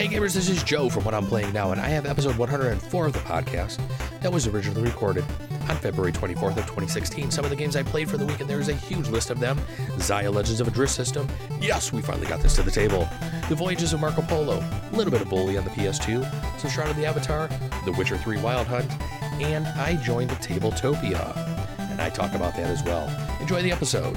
Hey gamers, this is Joe from What I'm Playing Now, and I have episode 104 of the podcast that was originally recorded on February 24th of 2016. Some of the games I played for the week, and there's a huge list of them. Xia Legends of a Drift System. Yes, we finally got this to the table. The Voyages of Marco Polo. A little bit of Bully on the PS2. Some Shroud of the Avatar. The Witcher 3 Wild Hunt. And I joined the Tabletopia. And I talk about that as well. Enjoy the episode.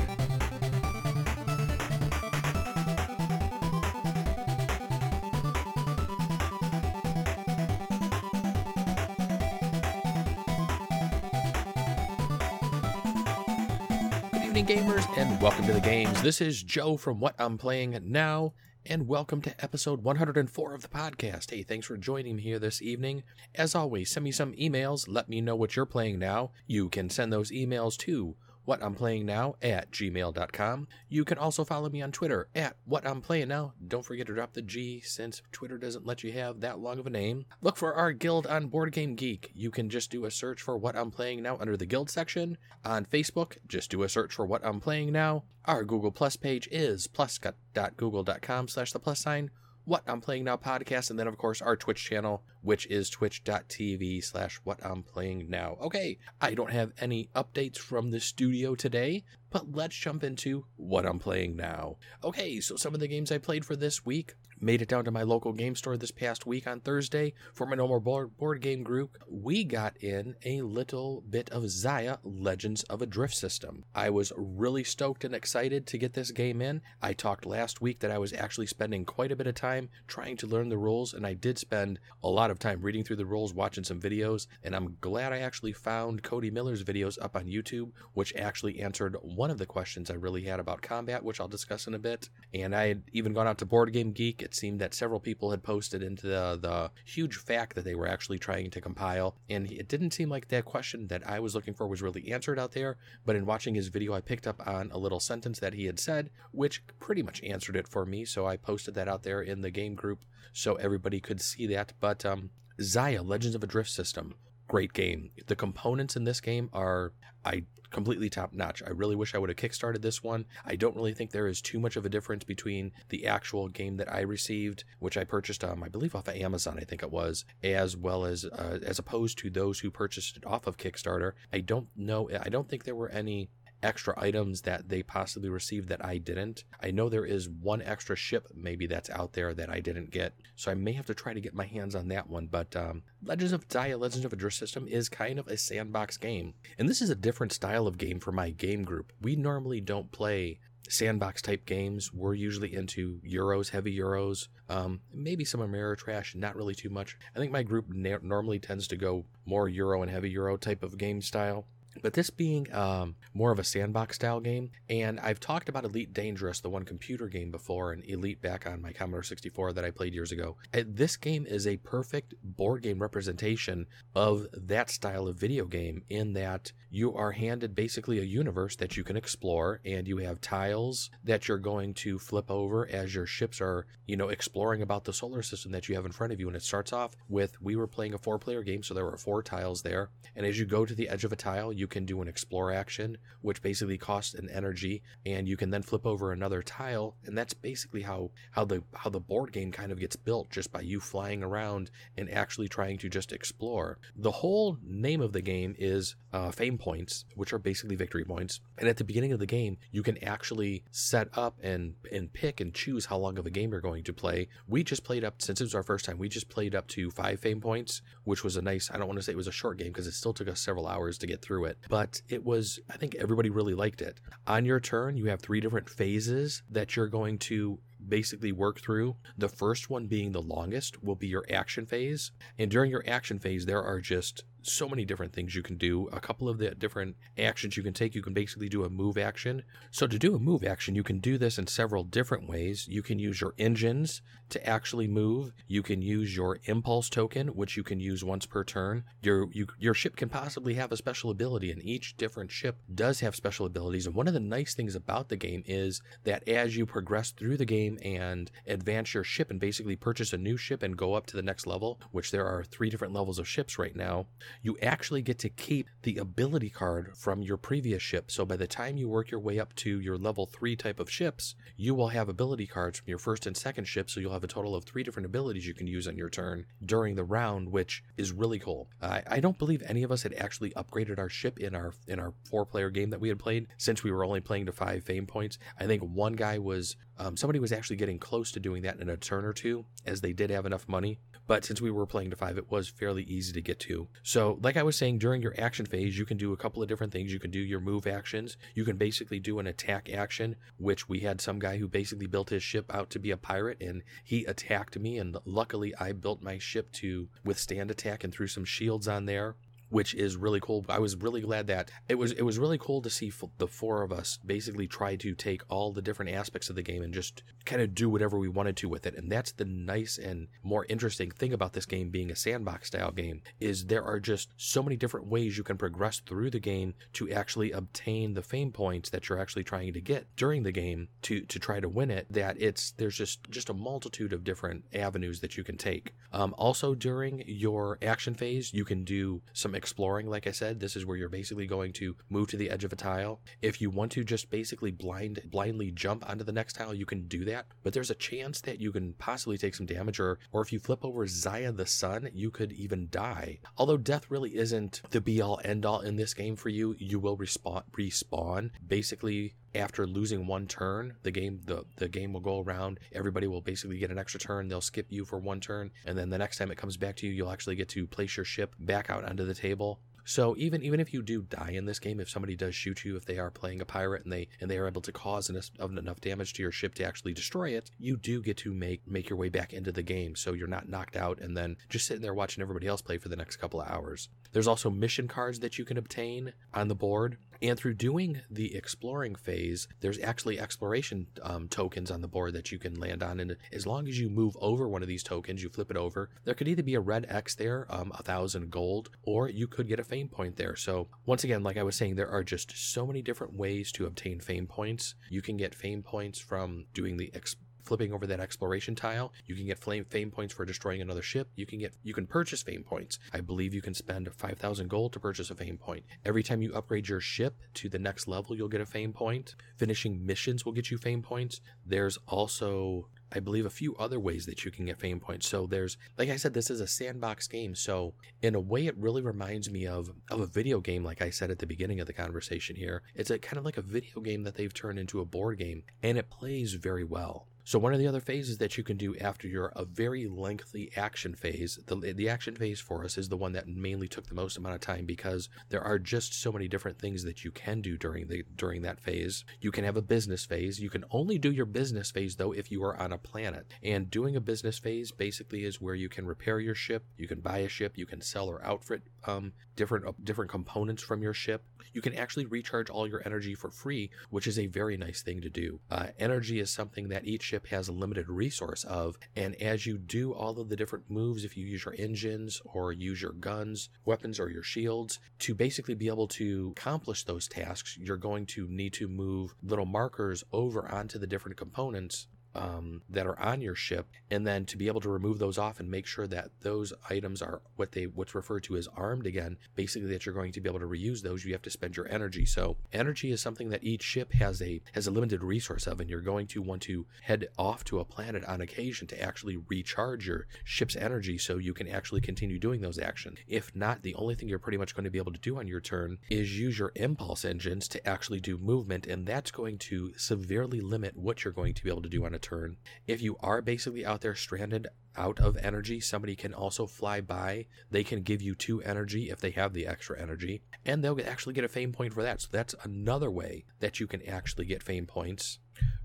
Welcome to the games. This is Joe from What I'm Playing Now, and welcome to episode 104 of the podcast. Hey, thanks for joining me here this evening. As always, send me some emails. Let me know what you're playing now. You can send those emails to what I'm playing now at gmail.com. You can also follow me on Twitter at what I'm playing now. Don't forget to drop the G since Twitter doesn't let you have that long of a name. Look for our guild on Board Game Geek. You can just do a search for what I'm playing now under the guild section. On Facebook, just do a search for what I'm playing now. Our Google Plus page is plus.google.com slash the plus sign what I'm Playing Now podcast, and then, of course, our Twitch channel, which is twitch.tv slash what I'm playing now. Okay, I don't have any updates from the studio today, but let's jump into what I'm playing now. Okay, so some of the games I played for this week made it down to my local game store this past week on Thursday for my normal Board, board Game group. We got in a little bit of Xia Legends of a Drift System. I was really stoked and excited to get this game in. I talked last week that I was actually spending quite a bit of time trying to learn the rules, and I did spend a lot of time reading through the rules, watching some videos, and I'm glad I actually found Cody Miller's videos up on YouTube, which actually answered one of the questions I really had about combat, which I'll discuss in a bit. And I had even gone out to Board Game Geek. It seemed that several people had posted into the, the huge fact that they were actually trying to compile, and it didn't seem like that question that I was looking for was really answered out there. But in watching his video, I picked up on a little sentence that he had said, which pretty much answered it for me. So I posted that out there in the game group so everybody could see that. But um, Xia Legends of a Drift System, great game. The components in this game are I completely top notch. I really wish I would have kickstarted this one. I don't really think there is too much of a difference between the actual game that I received, which I purchased, um, I believe, off of Amazon. I think it was, as well as uh, as opposed to those who purchased it off of Kickstarter. I don't know. I don't think there were any extra items that they possibly received that I didn't. I know there is one extra ship maybe that's out there that I didn't get, so I may have to try to get my hands on that one. But um, Legends of Xia Legends of a System is kind of a sandbox game, and this is a different style of game for my game group. We normally don't play sandbox type games. We're usually into Euros, heavy Euros, um, maybe some Ameritrash, not really too much. I think my group na- normally tends to go more Euro and heavy Euro type of game style. But this being um, more of a sandbox style game, and I've talked about Elite Dangerous, the one computer game before, and Elite back on my Commodore 64 that I played years ago. This game is a perfect board game representation of that style of video game, in that you are handed basically a universe that you can explore, and you have tiles that you're going to flip over as your ships are, you know, exploring about the solar system that you have in front of you. And it starts off with we were playing a four player game, so there were four tiles there, and as you go to the edge of a tile, you you can do an explore action, which basically costs an energy, and you can then flip over another tile, and that's basically how how the how the board game kind of gets built just by you flying around and actually trying to just explore. The whole name of the game is uh, fame points, which are basically victory points, and at the beginning of the game, you can actually set up and and pick and choose how long of a game you're going to play. We just played up since it was our first time. We just played up to five fame points, which was a nice. I don't want to say it was a short game because it still took us several hours to get through it, but it was, I think everybody really liked it. On your turn, you have three different phases that you're going to basically work through. The first one being the longest will be your action phase. And during your action phase, there are just so many different things you can do. A couple of the different actions you can take, you can basically do a move action. So, to do a move action, you can do this in several different ways. You can use your engines to actually move. You can use your impulse token, which you can use once per turn. Your you, your ship can possibly have a special ability, and each different ship does have special abilities. And one of the nice things about the game is that as you progress through the game and advance your ship and basically purchase a new ship and go up to the next level, which there are three different levels of ships right now, you actually get to keep the ability card from your previous ship. So by the time you work your way up to your level three type of ships, you will have ability cards from your first and second ship. So you'll have a total of three different abilities you can use on your turn during the round, which is really cool. I, I don't believe any of us had actually upgraded our ship in our in our four player game that we had played since we were only playing to five fame points. I think one guy was um, somebody was actually getting close to doing that in a turn or two, as they did have enough money. But since we were playing to five, it was fairly easy to get to. So, like I was saying, during your action phase, you can do a couple of different things. You can do your move actions. You can basically do an attack action, which we had some guy who basically built his ship out to be a pirate, and he attacked me. And luckily, I built my ship to withstand attack and threw some shields on there which is really cool. I was really glad that it was it was really cool to see the four of us basically try to take all the different aspects of the game and just kind of do whatever we wanted to with it. And that's the nice and more interesting thing about this game being a sandbox style game is there are just so many different ways you can progress through the game to actually obtain the fame points that you're actually trying to get during the game to to try to win it that it's there's just just a multitude of different avenues that you can take. Um, also during your action phase, you can do some exploring, like I said, this is where you're basically going to move to the edge of a tile. If you want to just basically blind blindly jump onto the next tile, you can do that. But there's a chance that you can possibly take some damage, or or if you flip over Zaya the Sun, you could even die. Although death really isn't the be all end all in this game for you, you will respawn respawn basically after losing one turn, the game the, the game will go around. Everybody will basically get an extra turn. They'll skip you for one turn, and then the next time it comes back to you, you'll actually get to place your ship back out onto the table. So even even if you do die in this game, if somebody does shoot you, if they are playing a pirate and they and they are able to cause enough, enough damage to your ship to actually destroy it, you do get to make make your way back into the game. So you're not knocked out and then just sitting there watching everybody else play for the next couple of hours. There's also mission cards that you can obtain on the board. And through doing the exploring phase, there's actually exploration um, tokens on the board that you can land on. And as long as you move over one of these tokens, you flip it over, there could either be a red X there, um, a thousand gold, or you could get a fame point there. So once again, like I was saying, there are just so many different ways to obtain fame points. You can get fame points from doing the ex- flipping over that exploration tile. You can get flame fame points for destroying another ship. You can get you can purchase fame points. I believe you can spend 5000 gold to purchase a fame point. Every time you upgrade your ship to the next level, you'll get a fame point. Finishing missions will get you fame points. There's also I believe a few other ways that you can get fame points. So there's, like I said, this is a sandbox game. So in a way, it really reminds me of of a video game. Like I said at the beginning of the conversation here, it's a kind of like a video game that they've turned into a board game, and it plays very well. So one of the other phases that you can do after your a very lengthy action phase, the the action phase for us is the one that mainly took the most amount of time because there are just so many different things that you can do during the during that phase. You can have a business phase. You can only do your business phase though if you are on a planet. And doing a business phase basically is where you can repair your ship, you can buy a ship, you can sell or outfit um, different uh, different components from your ship. You can actually recharge all your energy for free, which is a very nice thing to do. Uh, energy is something that each ship has a limited resource of, and as you do all of the different moves, if you use your engines or use your guns, weapons, or your shields, to basically be able to accomplish those tasks, you're going to need to move little markers over onto the different components um, that are on your ship, and then to be able to remove those off and make sure that those items are what they what's referred to as armed again. Basically, that you're going to be able to reuse those. You have to spend your energy. So energy is something that each ship has a has a limited resource of, and you're going to want to head off to a planet on occasion to actually recharge your ship's energy so you can actually continue doing those actions. If not, the only thing you're pretty much going to be able to do on your turn is use your impulse engines to actually do movement, and that's going to severely limit what you're going to be able to do on a turn. If you are basically out there stranded out of energy, somebody can also fly by. They can give you two energy if they have the extra energy, and they'll actually get a fame point for that. So that's another way that you can actually get fame points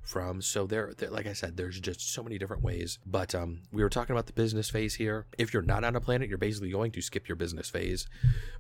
from. So there, there, like I said, there's just so many different ways. But um, we were talking about the business phase here. If you're not on a planet, you're basically going to skip your business phase.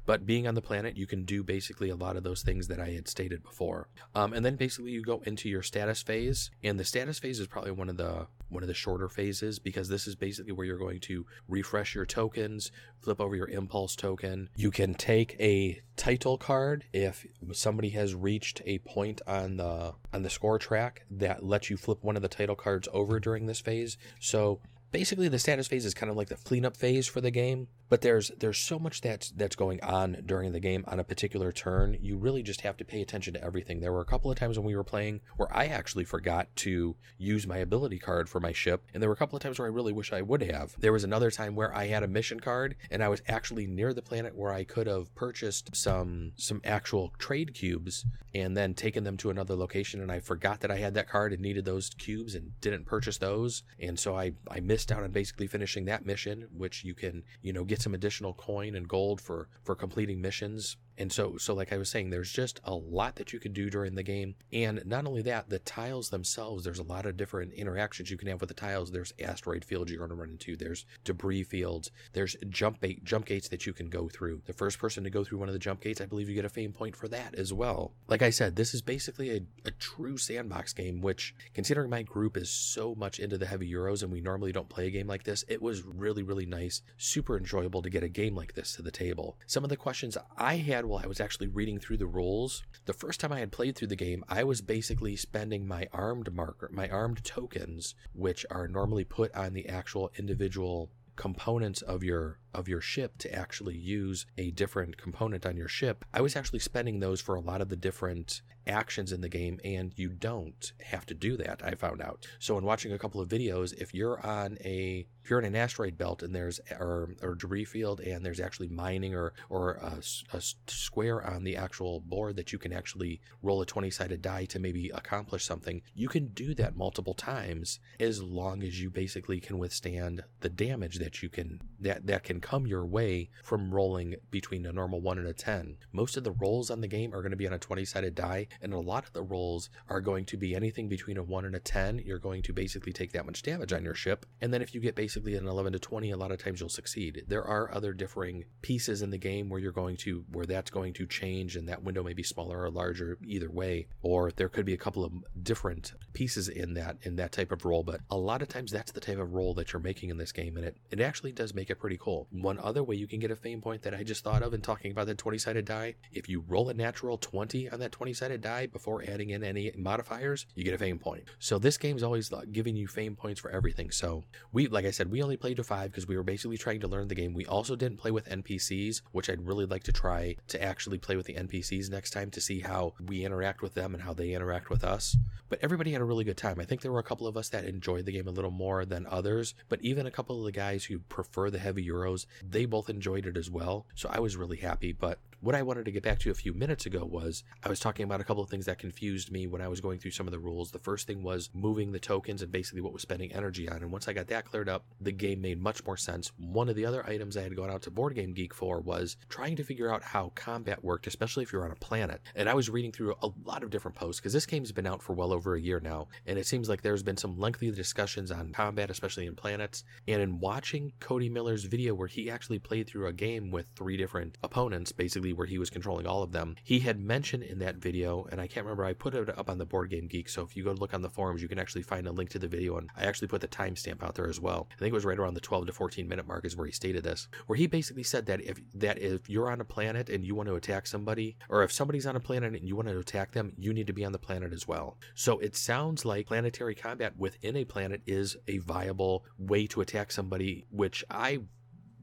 But being on the planet, you can do basically a lot of those things that I had stated before. Um, and then basically you go into your status phase, and the status phase is probably one of the one of the shorter phases because this is basically where you're going to refresh your tokens, flip over your impulse token. You can take a title card if somebody has reached a point on the on the score track that lets you flip one of the title cards over during this phase. So basically the status phase is kind of like the cleanup phase for the game but there's there's so much that's that's going on during the game on a particular turn. You really just have to pay attention to everything. There were a couple of times when we were playing where i actually forgot to use my ability card for my ship and there were a couple of times where i really wish i would have. There was another time where i had a mission card and i was actually near the planet where i could have purchased some some actual trade cubes and then taken them to another location and i forgot that i had that card and needed those cubes and didn't purchase those. And so i i missed out on basically finishing that mission which you can you know get get some additional coin and gold for for completing missions and so, so like I was saying, there's just a lot that you can do during the game. And not only that, the tiles themselves, there's a lot of different interactions you can have with the tiles. There's asteroid fields you're going to run into. There's debris fields. There's jump bait, jump gates that you can go through. The first person to go through one of the jump gates, I believe you get a fame point for that as well. Like I said, this is basically a, a true sandbox game, which considering my group is so much into the heavy Euros and we normally don't play a game like this, it was really, really nice, super enjoyable to get a game like this to the table. Some of the questions I had while I was actually reading through the rules, the first time I had played through the game, I was basically spending my armed marker, my armed tokens, which are normally put on the actual individual components of your of your ship to actually use a different component on your ship. I was actually spending those for a lot of the different actions in the game and you don't have to do that i found out so in watching a couple of videos if you're on a if you're in an asteroid belt and there's or, or debris field and there's actually mining or or a, a square on the actual board that you can actually roll a 20 sided die to maybe accomplish something you can do that multiple times as long as you basically can withstand the damage that you can that that can come your way from rolling between a normal 1 and a 10 most of the rolls on the game are going to be on a 20 sided die and a lot of the rolls are going to be anything between a 1 and a 10. You're going to basically take that much damage on your ship. And then if you get basically an 11 to 20, a lot of times you'll succeed. There are other differing pieces in the game where you're going to, where that's going to change and that window may be smaller or larger either way. Or there could be a couple of different pieces in that, in that type of roll. But a lot of times that's the type of roll that you're making in this game. And it, it actually does make it pretty cool. One other way you can get a fame point that I just thought of in talking about that 20 sided die, if you roll a natural 20 on that 20 sided die, die before adding in any modifiers, you get a fame point. So this game's always giving you fame points for everything. So we, like I said, we only played to five because we were basically trying to learn the game. We also didn't play with NPCs, which I'd really like to try to actually play with the NPCs next time to see how we interact with them and how they interact with us. But everybody had a really good time. I think there were a couple of us that enjoyed the game a little more than others, but even a couple of the guys who prefer the heavy Euros, they both enjoyed it as well. So I was really happy. But what I wanted to get back to a few minutes ago was I was talking about a couple of things that confused me when I was going through some of the rules. The first thing was moving the tokens and basically what was spending energy on. And once I got that cleared up, the game made much more sense. One of the other items I had gone out to Board Game Geek for was trying to figure out how combat worked, especially if you're on a planet. And I was reading through a lot of different posts because this game's been out for well over a year now. And it seems like there's been some lengthy discussions on combat, especially in planets. And in watching Cody Miller's video where he actually played through a game with three different opponents, basically where he was controlling all of them. He had mentioned in that video, and I can't remember, I put it up on the Board Game Geek. So if you go look on the forums, you can actually find a link to the video. And I actually put the timestamp out there as well. I think it was right around the 12 to 14 minute mark is where he stated this, where he basically said that if that if you're on a planet and you want to attack somebody, or if somebody's on a planet and you want to attack them, you need to be on the planet as well. So it sounds like planetary combat within a planet is a viable way to attack somebody, which I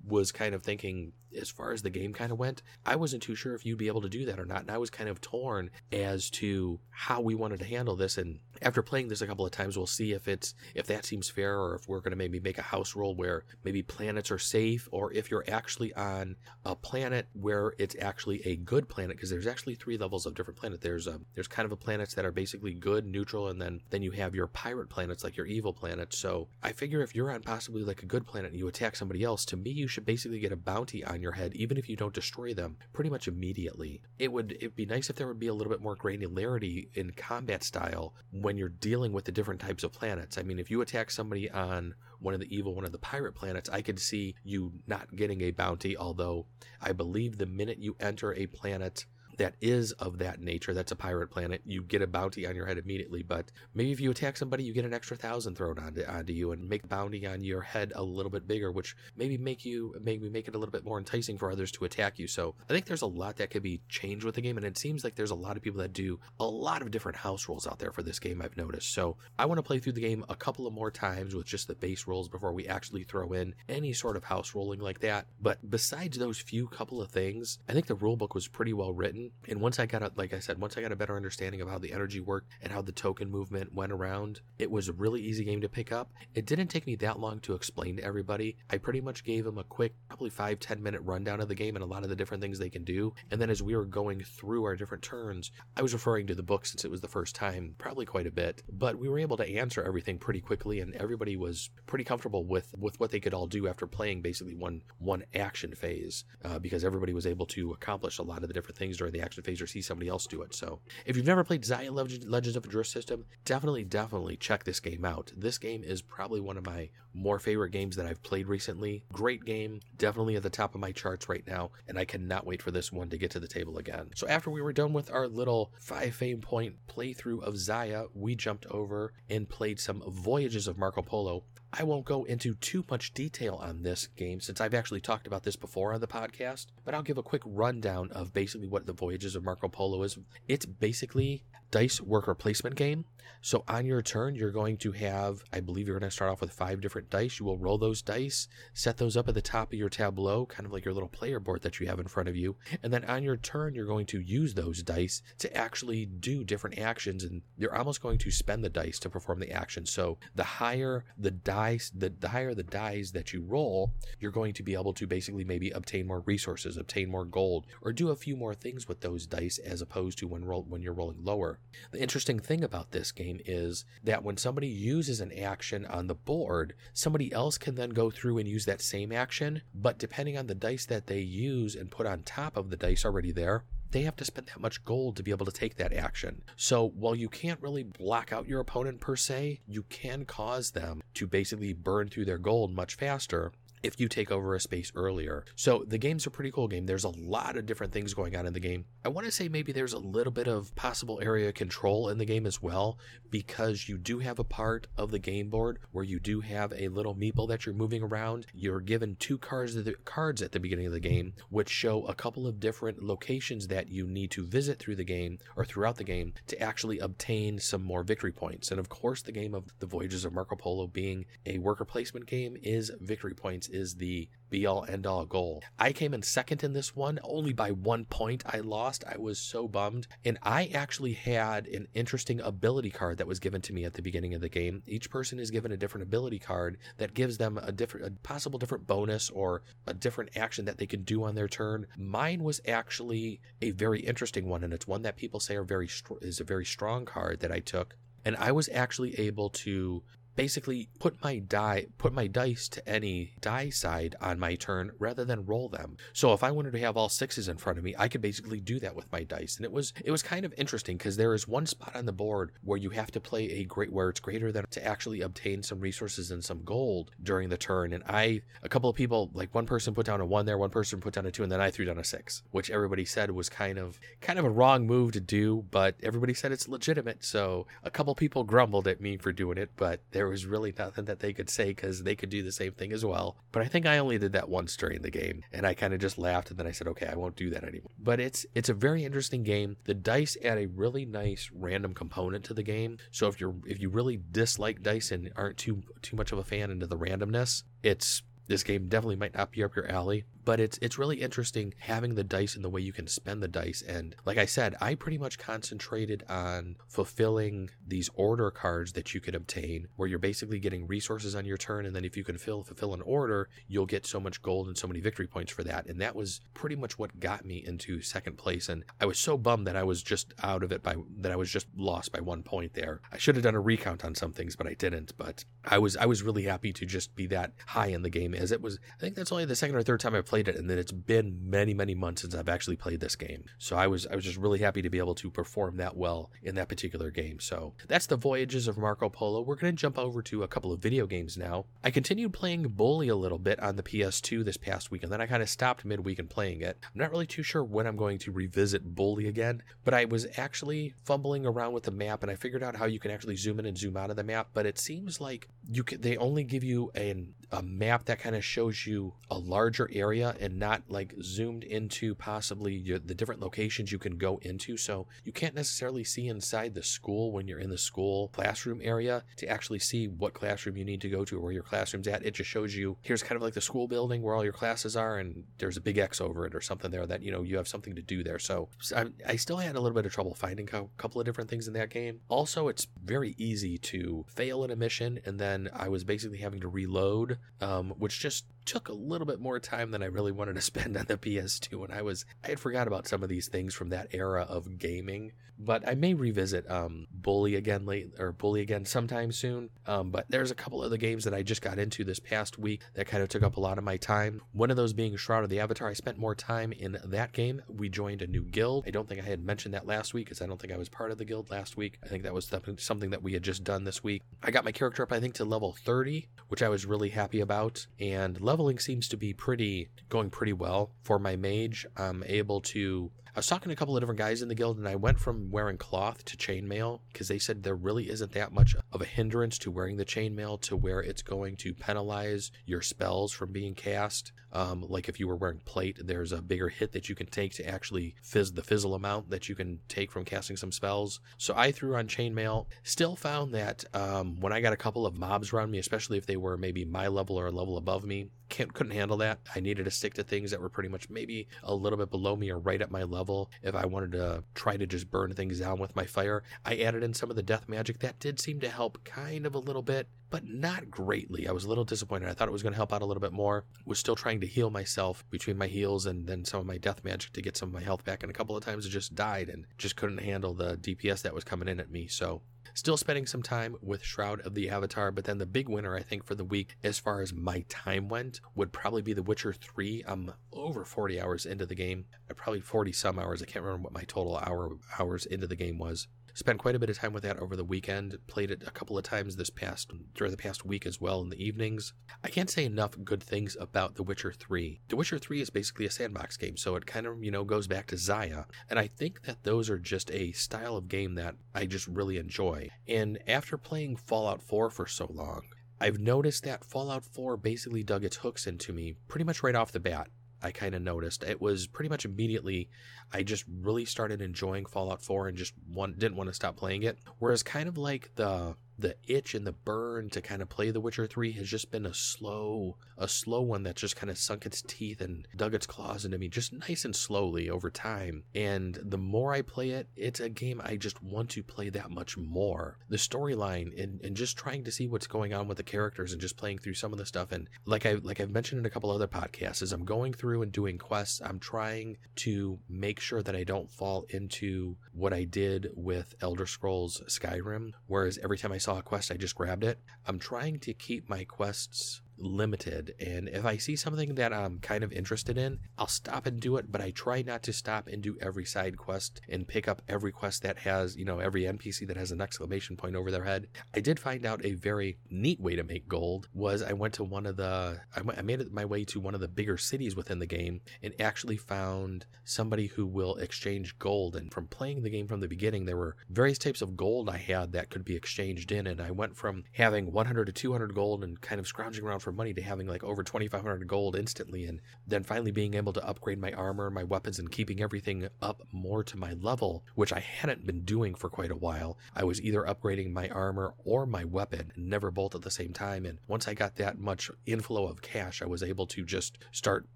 was kind of thinking as far as the game kind of went, I wasn't too sure if you'd be able to do that or not. And I was kind of torn as to how we wanted to handle this. And after playing this a couple of times, we'll see if it's if that seems fair or if we're going to maybe make a house rule where maybe planets are safe or if you're actually on a planet where it's actually a good planet because there's actually three levels of different planet. There's a there's kind of a planets that are basically good, neutral, and then then you have your pirate planets like your evil planets. So I figure if you're on possibly like a good planet and you attack somebody else, to me you should basically get a bounty on your head, even if you don't destroy them, pretty much immediately. It would it'd be nice if there would be a little bit more granularity in combat style when you're dealing with the different types of planets. I mean, if you attack somebody on one of the evil, one of the pirate planets, I could see you not getting a bounty, although I believe the minute you enter a planet that is of that nature, that's a pirate planet, you get a bounty on your head immediately. But maybe if you attack somebody, you get an extra thousand thrown onto, onto you and make bounty on your head a little bit bigger, which maybe make you maybe make it a little bit more enticing for others to attack you. So I think there's a lot that could be changed with the game, and it seems like there's a lot of people that do a lot of different house rules out there for this game. I've noticed. So I want to play through the game a couple of more times with just the base rules before we actually throw in any sort of house rolling like that. But besides those few couple of things, I think the rule book was pretty well written. And once I got a, like I said, once I got a better understanding of how the energy worked and how the token movement went around, it was a really easy game to pick up. It didn't take me that long to explain to everybody. I pretty much gave them a quick, probably five ten minute rundown of the game and a lot of the different things they can do. And then as we were going through our different turns, I was referring to the book since it was the first time, probably quite a bit. But we were able to answer everything pretty quickly and everybody was pretty comfortable with, with what they could all do after playing basically one one action phase uh, because everybody was able to accomplish a lot of the different things during the action phase or see somebody else do it. So if you've never played Xia Legends of the Drift System, definitely, definitely check this game out. This game is probably one of my more favorite games that I've played recently. Great game, definitely at the top of my charts right now, and I cannot wait for this one to get to the table again. So after we were done with our little five fame point playthrough of Xia, we jumped over and played some Voyages of Marco Polo. I won't go into too much detail on this game since I've actually talked about this before on the podcast, but I'll give a quick rundown of basically what the Voyages of Marco Polo is. It's basically dice worker placement game. So on your turn, you're going to have, I believe you're going to start off with five different dice. You will roll those dice, set those up at the top of your tableau, kind of like your little player board that you have in front of you. And then on your turn, you're going to use those dice to actually do different actions. And you're almost going to spend the dice to perform the action. So the higher the dice, the, the higher the dice that you roll, you're going to be able to basically maybe obtain more resources, obtain more gold, or do a few more things with those dice as opposed to when roll when you're rolling lower. The interesting thing about this game is that when somebody uses an action on the board, somebody else can then go through and use that same action, but depending on the dice that they use and put on top of the dice already there, they have to spend that much gold to be able to take that action. So while you can't really block out your opponent per se, you can cause them to basically burn through their gold much faster if you take over a space earlier. So the game's a pretty cool game. There's a lot of different things going on in the game. I want to say maybe there's a little bit of possible area control in the game as well, because you do have a part of the game board where you do have a little meeple that you're moving around. You're given two cards the cards at the beginning of the game, which show a couple of different locations that you need to visit through the game or throughout the game to actually obtain some more victory points. And of course, the game of the Voyages of Marco Polo being a worker placement game is victory points is the be all end all goal. I came in second in this one, only by one point I lost. I was so bummed. And I actually had an interesting ability card that was given to me at the beginning of the game. Each person is given a different ability card that gives them a different, a possible different bonus or a different action that they can do on their turn. Mine was actually a very interesting one, and it's one that people say are very is a very strong card that I took and I was actually able to basically put my die put my dice to any die side on my turn rather than roll them. So if I wanted to have all sixes in front of me, I could basically do that with my dice. And it was it was kind of interesting because there is one spot on the board where you have to play a great where it's greater than to actually obtain some resources and some gold during the turn. And I a couple of people like one person put down a one there, one person put down a two, and then I threw down a six, which everybody said was kind of kind of a wrong move to do, but everybody said it's legitimate. So a couple people grumbled at me for doing it, but there there was really nothing that they could say because they could do the same thing as well. But I think I only did that once during the game, and I kind of just laughed, and then I said, okay, I won't do that anymore. But it's it's a very interesting game. The dice add a really nice random component to the game. So if you're if you really dislike dice and aren't too too much of a fan into the randomness, it's this game definitely might not be up your alley but it's it's really interesting having the dice and the way you can spend the dice. And like i said i pretty much concentrated on fulfilling these order cards that you could obtain where you're basically getting resources on your turn. And then if you can fill, fulfill an order you'll get so much gold and so many victory points for that. And that was pretty much what got me into second place. And i was so bummed that i was just out of it by that i was just lost by one point there. I should have done a recount on some things but i didn't. But i was i was really happy to just be that high in the game as it was. I think that's only the second or third time i've played played it, and then it's been many, many months since I've actually played this game. So I was I was just really happy to be able to perform that well in that particular game. So that's the Voyages of Marco Polo. We're to jump over to a couple of video games now. I continued playing Bully a little bit on the PS2 this past week, and then I kind of stopped midweek and playing it. I'm not really too sure when I'm going to revisit Bully again, but I was actually fumbling around with the map, and I figured out how you can actually zoom in and zoom out of the map. But it seems like you can, they only give you an, a map that kind of shows you a larger area and not like zoomed into possibly your, the different locations you can go into. So you can't necessarily see inside the school when you're in the school classroom area to actually see what classroom you need to go to or where your classroom's at. It just shows you here's kind of like the school building where all your classes are, and there's a big X over it or something there that you know you have something to do there. So I, I still had a little bit of trouble finding a couple of different things in that game. Also, it's very easy to fail in a mission, and then I was basically having to reload, um, which just took a little bit more time than I really wanted to spend on the PS2 and I was I had forgot about some of these things from that era of gaming but I may revisit um, Bully again late or Bully again sometime soon. Um, but there's a couple other games that I just got into this past week that kind of took up a lot of my time. One of those being Shroud of the Avatar. I spent more time in that game. We joined a new guild. I don't think I had mentioned that last week because I don't think I was part of the guild last week. I think that was something that we had just done this week. I got my character up I think to level 30 which I was really happy about and leveling seems to be pretty going pretty well for my mage. I'm able to I was talking to a couple of different guys in the guild, and I went from wearing cloth to chainmail because they said there really isn't that much of a hindrance to wearing the chainmail to where it's going to penalize your spells from being cast. Um, like if you were wearing plate, there's a bigger hit that you can take to actually fizz the fizzle amount that you can take from casting some spells. So I threw on chainmail. Still found that um, when I got a couple of mobs around me, especially if they were maybe my level or a level above me, couldn't handle that. I needed to stick to things that were pretty much maybe a little bit below me or right at my level. If I wanted to try to just burn things down with my fire, I added in some of the death magic. That did seem to help kind of a little bit, but not greatly. I was a little disappointed. I thought it was going to help out a little bit more. Was still trying to heal myself between my heals and then some of my death magic to get some of my health back. And a couple of times it just died and just couldn't handle the DPS that was coming in at me. So Still spending some time with Shroud of the Avatar, but then the big winner, I think, for the week, as far as my time went, would probably be The Witcher 3. I'm over 40 hours into the game. Uh, probably 40 some hours. I can't remember what my total hour hours into the game was. Spent quite a bit of time with that over the weekend. Played it a couple of times this past during the past week as well in the evenings. I can't say enough good things about The Witcher 3. The Witcher 3 is basically a sandbox game, so it kind of, you know, goes back to Xia. And I think that those are just a style of game that I just really enjoy. And after playing Fallout 4 for so long, I've noticed that Fallout 4 basically dug its hooks into me pretty much right off the bat. I kind of noticed. It was pretty much immediately I just really started enjoying Fallout 4 and just want, didn't want to stop playing it. Whereas kind of like the the itch and the burn to kind of play The Witcher 3 has just been a slow, a slow one that just kind of sunk its teeth and dug its claws into me just nice and slowly over time. And the more I play it, it's a game I just want to play that much more. The storyline and, and just trying to see what's going on with the characters and just playing through some of the stuff. And like I like I've mentioned in a couple other podcasts, as I'm going through and doing quests, I'm trying to make sure that I don't fall into what I did with Elder Scrolls Skyrim, whereas every time I saw a quest, I just grabbed it. I'm trying to keep my quests limited. And if I see something that I'm kind of interested in, I'll stop and do it, but I try not to stop and do every side quest and pick up every quest that has, you know, every NPC that has an exclamation point over their head. I did find out a very neat way to make gold was I went to one of the, I, made it my way to one of the bigger cities within the game and actually found somebody who will exchange gold. And from playing the game from the beginning, there were various types of gold I had that could be exchanged in. And I went from having 100 to 200 gold and kind of scrounging around for money to having like over 2500 gold instantly and then finally being able to upgrade my armor my weapons and keeping everything up more to my level which i hadn't been doing for quite a while. I was either upgrading my armor or my weapon never both at the same time. And once i got that much inflow of cash i was able to just start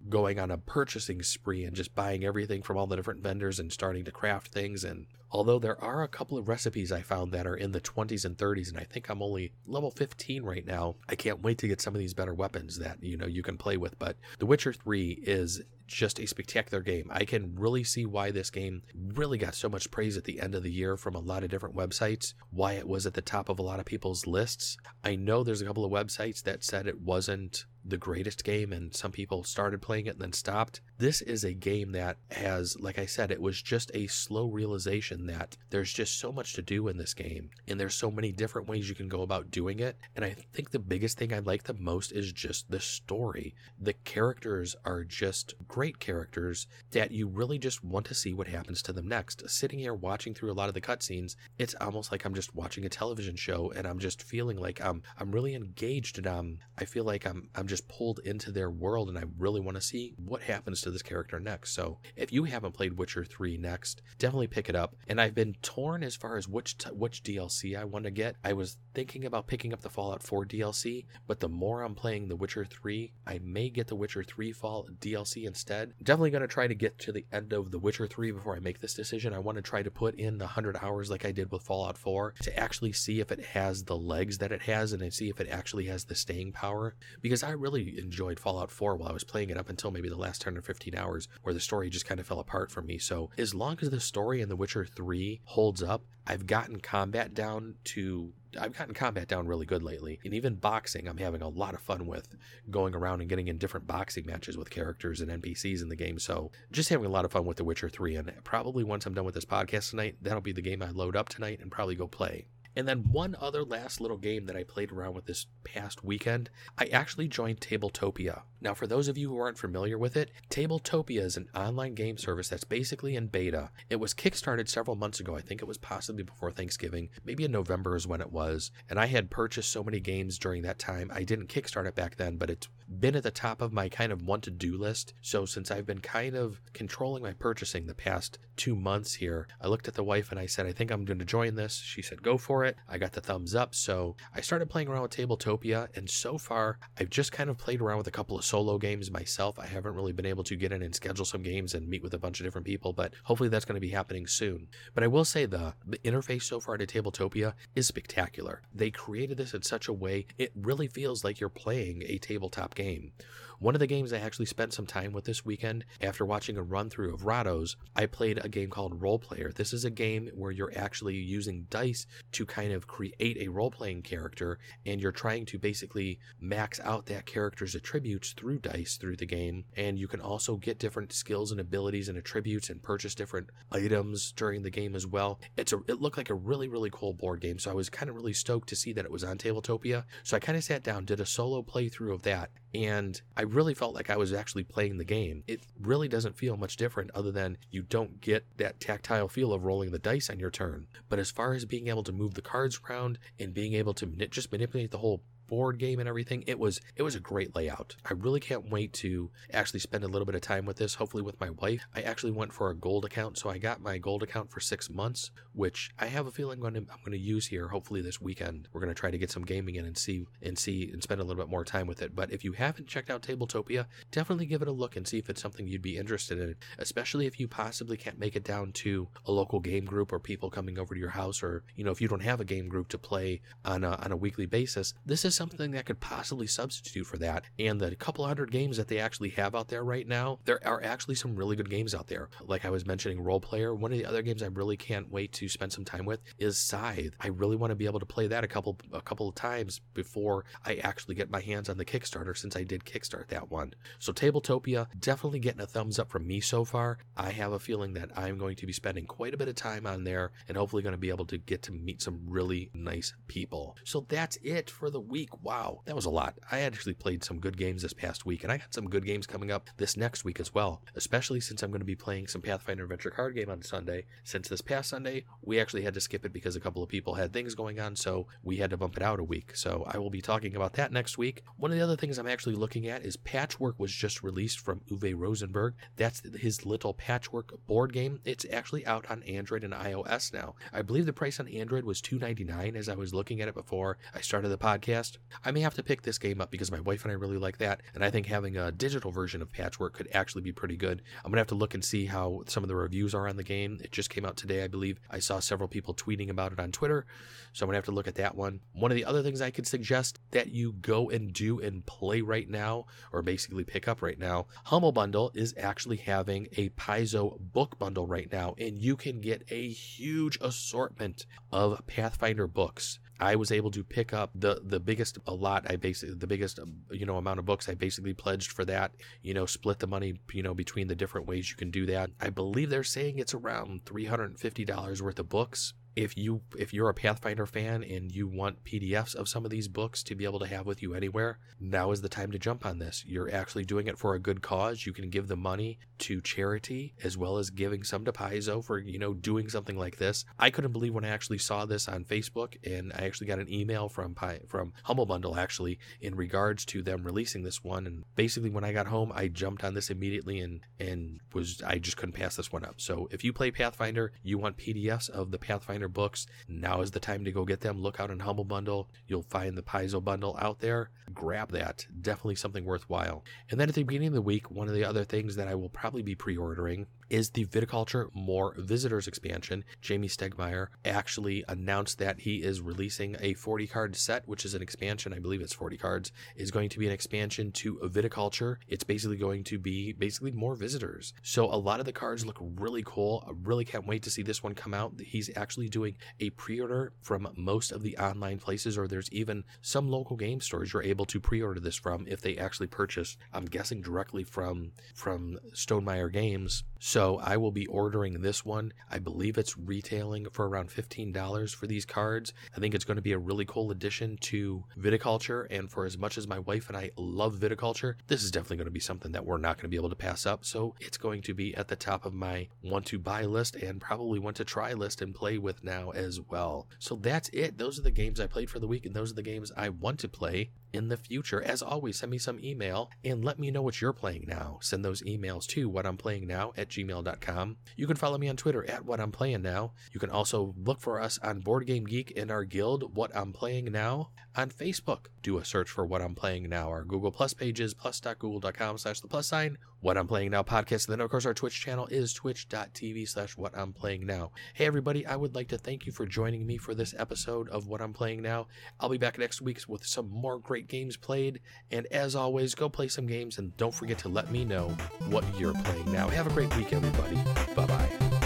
going on a purchasing spree and just buying everything from all the different vendors and starting to craft things and Although there are a couple of recipes I found that are in the 20s and 30s, and I think I'm only level 15 right now. I can't wait to get some of these better weapons that you know you can play with. But The Witcher 3 is just a spectacular game. I can really see why this game really got so much praise at the end of the year from a lot of different websites, why it was at the top of a lot of people's lists. I know there's a couple of websites that said it wasn't the greatest game and some people started playing it and then stopped. This is a game that has, like I said, it was just a slow realization that there's just so much to do in this game and there's so many different ways you can go about doing it. And I think the biggest thing I like the most is just the story. The characters are just great characters that you really just want to see what happens to them next. Sitting here watching through a lot of the cutscenes, it's almost like I'm just watching a television show and I'm just feeling like I'm I'm really engaged and um I feel like I'm I'm just pulled into their world and I really want to see what happens to this character next. So if you haven't played Witcher 3 next, definitely pick it up. And I've been torn as far as which t- which DLC I want to get. I was thinking about picking up the Fallout 4 DLC, but the more I'm playing The Witcher 3, I may get The Witcher 3 Fall DLC instead. Definitely going to try to get to the end of The Witcher 3 before I make this decision. I want to try to put in the 100 hours like I did with Fallout 4 to actually see if it has the legs that it has and see if it actually has the staying power because I really enjoyed Fallout 4 while I was playing it up until maybe the last 10 or 15 hours where the story just kind of fell apart for me. So, as long as the story in The Witcher 3 holds up, I've gotten combat down to I've gotten combat down really good lately. And even boxing, I'm having a lot of fun with going around and getting in different boxing matches with characters and NPCs in the game. So just having a lot of fun with The Witcher 3. And probably once I'm done with this podcast tonight, that'll be the game I load up tonight and probably go play. And then one other last little game that I played around with this past weekend, I actually joined Tabletopia. Now, for those of you who aren't familiar with it, Tabletopia is an online game service that's basically in beta. It was kickstarted several months ago. I think it was possibly before Thanksgiving. Maybe in November is when it was. And I had purchased so many games during that time. I didn't kickstart it back then, but it's been at the top of my kind of want to do list. So since I've been kind of controlling my purchasing the past two months here, I looked at the wife and I said, I think I'm going to join this. She said, go for it it. I got the thumbs up. So I started playing around with Tabletopia, and so far I've just kind of played around with a couple of solo games myself. I haven't really been able to get in and schedule some games and meet with a bunch of different people, but hopefully that's going to be happening soon. But I will say the, the interface so far to Tabletopia is spectacular. They created this in such a way it really feels like you're playing a tabletop game. One of the games I actually spent some time with this weekend, after watching a run through of Rahdo's, I played a game called Roll Player. This is a game where you're actually using dice to kind of create a role playing character, and you're trying to basically max out that character's attributes through dice through the game. And you can also get different skills and abilities and attributes and purchase different items during the game as well. It's a it looked like a really, really cool board game, so I was kind of really stoked to see that it was on Tabletopia. So I kind of sat down, did a solo playthrough of that, and I really felt like I was actually playing the game. It really doesn't feel much different other than you don't get that tactile feel of rolling the dice on your turn. But as far as being able to move the cards around and being able to just manipulate the whole board game and everything. It was it was a great layout. I really can't wait to actually spend a little bit of time with this, hopefully with my wife. I actually went for a gold account, so I got my gold account for six months, which I have a feeling I'm going to, I'm going to use here. Hopefully this weekend, we're going to try to get some gaming in and see and see and spend a little bit more time with it. But if you haven't checked out Tabletopia, definitely give it a look and see if it's something you'd be interested in. Especially if you possibly can't make it down to a local game group or people coming over to your house, or you know if you don't have a game group to play on a, on a weekly basis. This is something that could possibly substitute for that. And the couple hundred games that they actually have out there right now, there are actually some really good games out there. Like I was mentioning, Roll Player. One of the other games I really can't wait to spend some time with is Scythe. I really want to be able to play that a couple a couple of times before I actually get my hands on the Kickstarter, since I did kickstart that one. So Tabletopia definitely getting a thumbs up from me so far. I have a feeling that I'm going to be spending quite a bit of time on there, and hopefully going to be able to get to meet some really nice people. So that's it for the week. Wow wow, that was a lot. I actually played some good games this past week, and I got some good games coming up this next week as well, especially since I'm going to be playing some Pathfinder Adventure card game on Sunday. Since this past Sunday, we actually had to skip it because a couple of people had things going on, so we had to bump it out a week. So I will be talking about that next week. One of the other things I'm actually looking at is Patchwork was just released from Uwe Rosenberg. That's his little Patchwork board game. It's actually out on Android and iOS now. I believe the price on Android was $2.99 as I was looking at it before I started the podcast. I may have to pick this game up because my wife and I really like that, and I think having a digital version of Patchwork could actually be pretty good. I'm gonna have to look and see how some of the reviews are on the game. It just came out today, I believe. I saw several people tweeting about it on Twitter, so I'm gonna have to look at that one. One of the other things I could suggest that you go and do and play right now, or basically pick up right now, Humble Bundle is actually having a Paizo book bundle right now, and you can get a huge assortment of Pathfinder books. I was able to pick up the the biggest a lot. I basically the biggest um, you know amount of books. I basically pledged for that. You know, split the money you know between the different ways you can do that. I believe they're saying it's around three hundred and fifty dollars worth of books if you if you're a Pathfinder fan and you want PDFs of some of these books to be able to have with you anywhere, now is the time to jump on this. You're actually doing it for a good cause. You can give the money to charity as well as giving some to Paizo for, you know, doing something like this. I couldn't believe when I actually saw this on Facebook and I actually got an email from Pi, from Humble Bundle actually in regards to them releasing this one and basically when I got home I jumped on this immediately and and was I just couldn't pass this one up. So if you play Pathfinder, you want PDFs of the Pathfinder books. Now is the time to go get them. Look out in Humble Bundle. You'll find the Paizo bundle out there. Grab that. Definitely something worthwhile. And then at the beginning of the week, one of the other things that I will probably be pre ordering is the Viticulture More Visitors expansion. Jamey Stegmaier actually announced that he is releasing a 40 card set, which is an expansion. I believe it's 40 cards, is going to be an expansion to Viticulture. It's basically going to be basically more visitors. So a lot of the cards look really cool. I really can't wait to see this one come out. He's actually doing a pre order from most of the online places, or there's even some local game stores you're able to pre order this from if they actually purchase, I'm guessing directly from, from Stonemaier Games. So I will be ordering this one. I believe it's retailing for around $15 for these cards. I think it's going to be a really cool addition to viticulture. And for as much as my wife and I love viticulture, this is definitely going to be something that we're not going to be able to pass up. So it's going to be at the top of my want to buy list and probably want to try list and play with now as well. So that's it. Those are the games I played for the week, and those are the games I want to play in the future. As always, send me some email and let me know what you're playing now. Send those emails to what I'm playing now at gmail.com. You can follow me on Twitter at what I'm playing now. You can also look for us on Board Game Geek and our guild, What I'm Playing Now, on Facebook. Do a search for What I'm Playing Now. Our Google Plus pages, plus.google.com slash the plus sign, What I'm Playing Now podcast. And then, of course, our Twitch channel is twitch.tv slash What I'm Playing Now. Hey, everybody, I would like to thank you for joining me for this episode of What I'm Playing Now. I'll be back next week with some more great games played. And as always, go play some games and don't forget to let me know what you're playing now. Have a great week, everybody. Bye bye.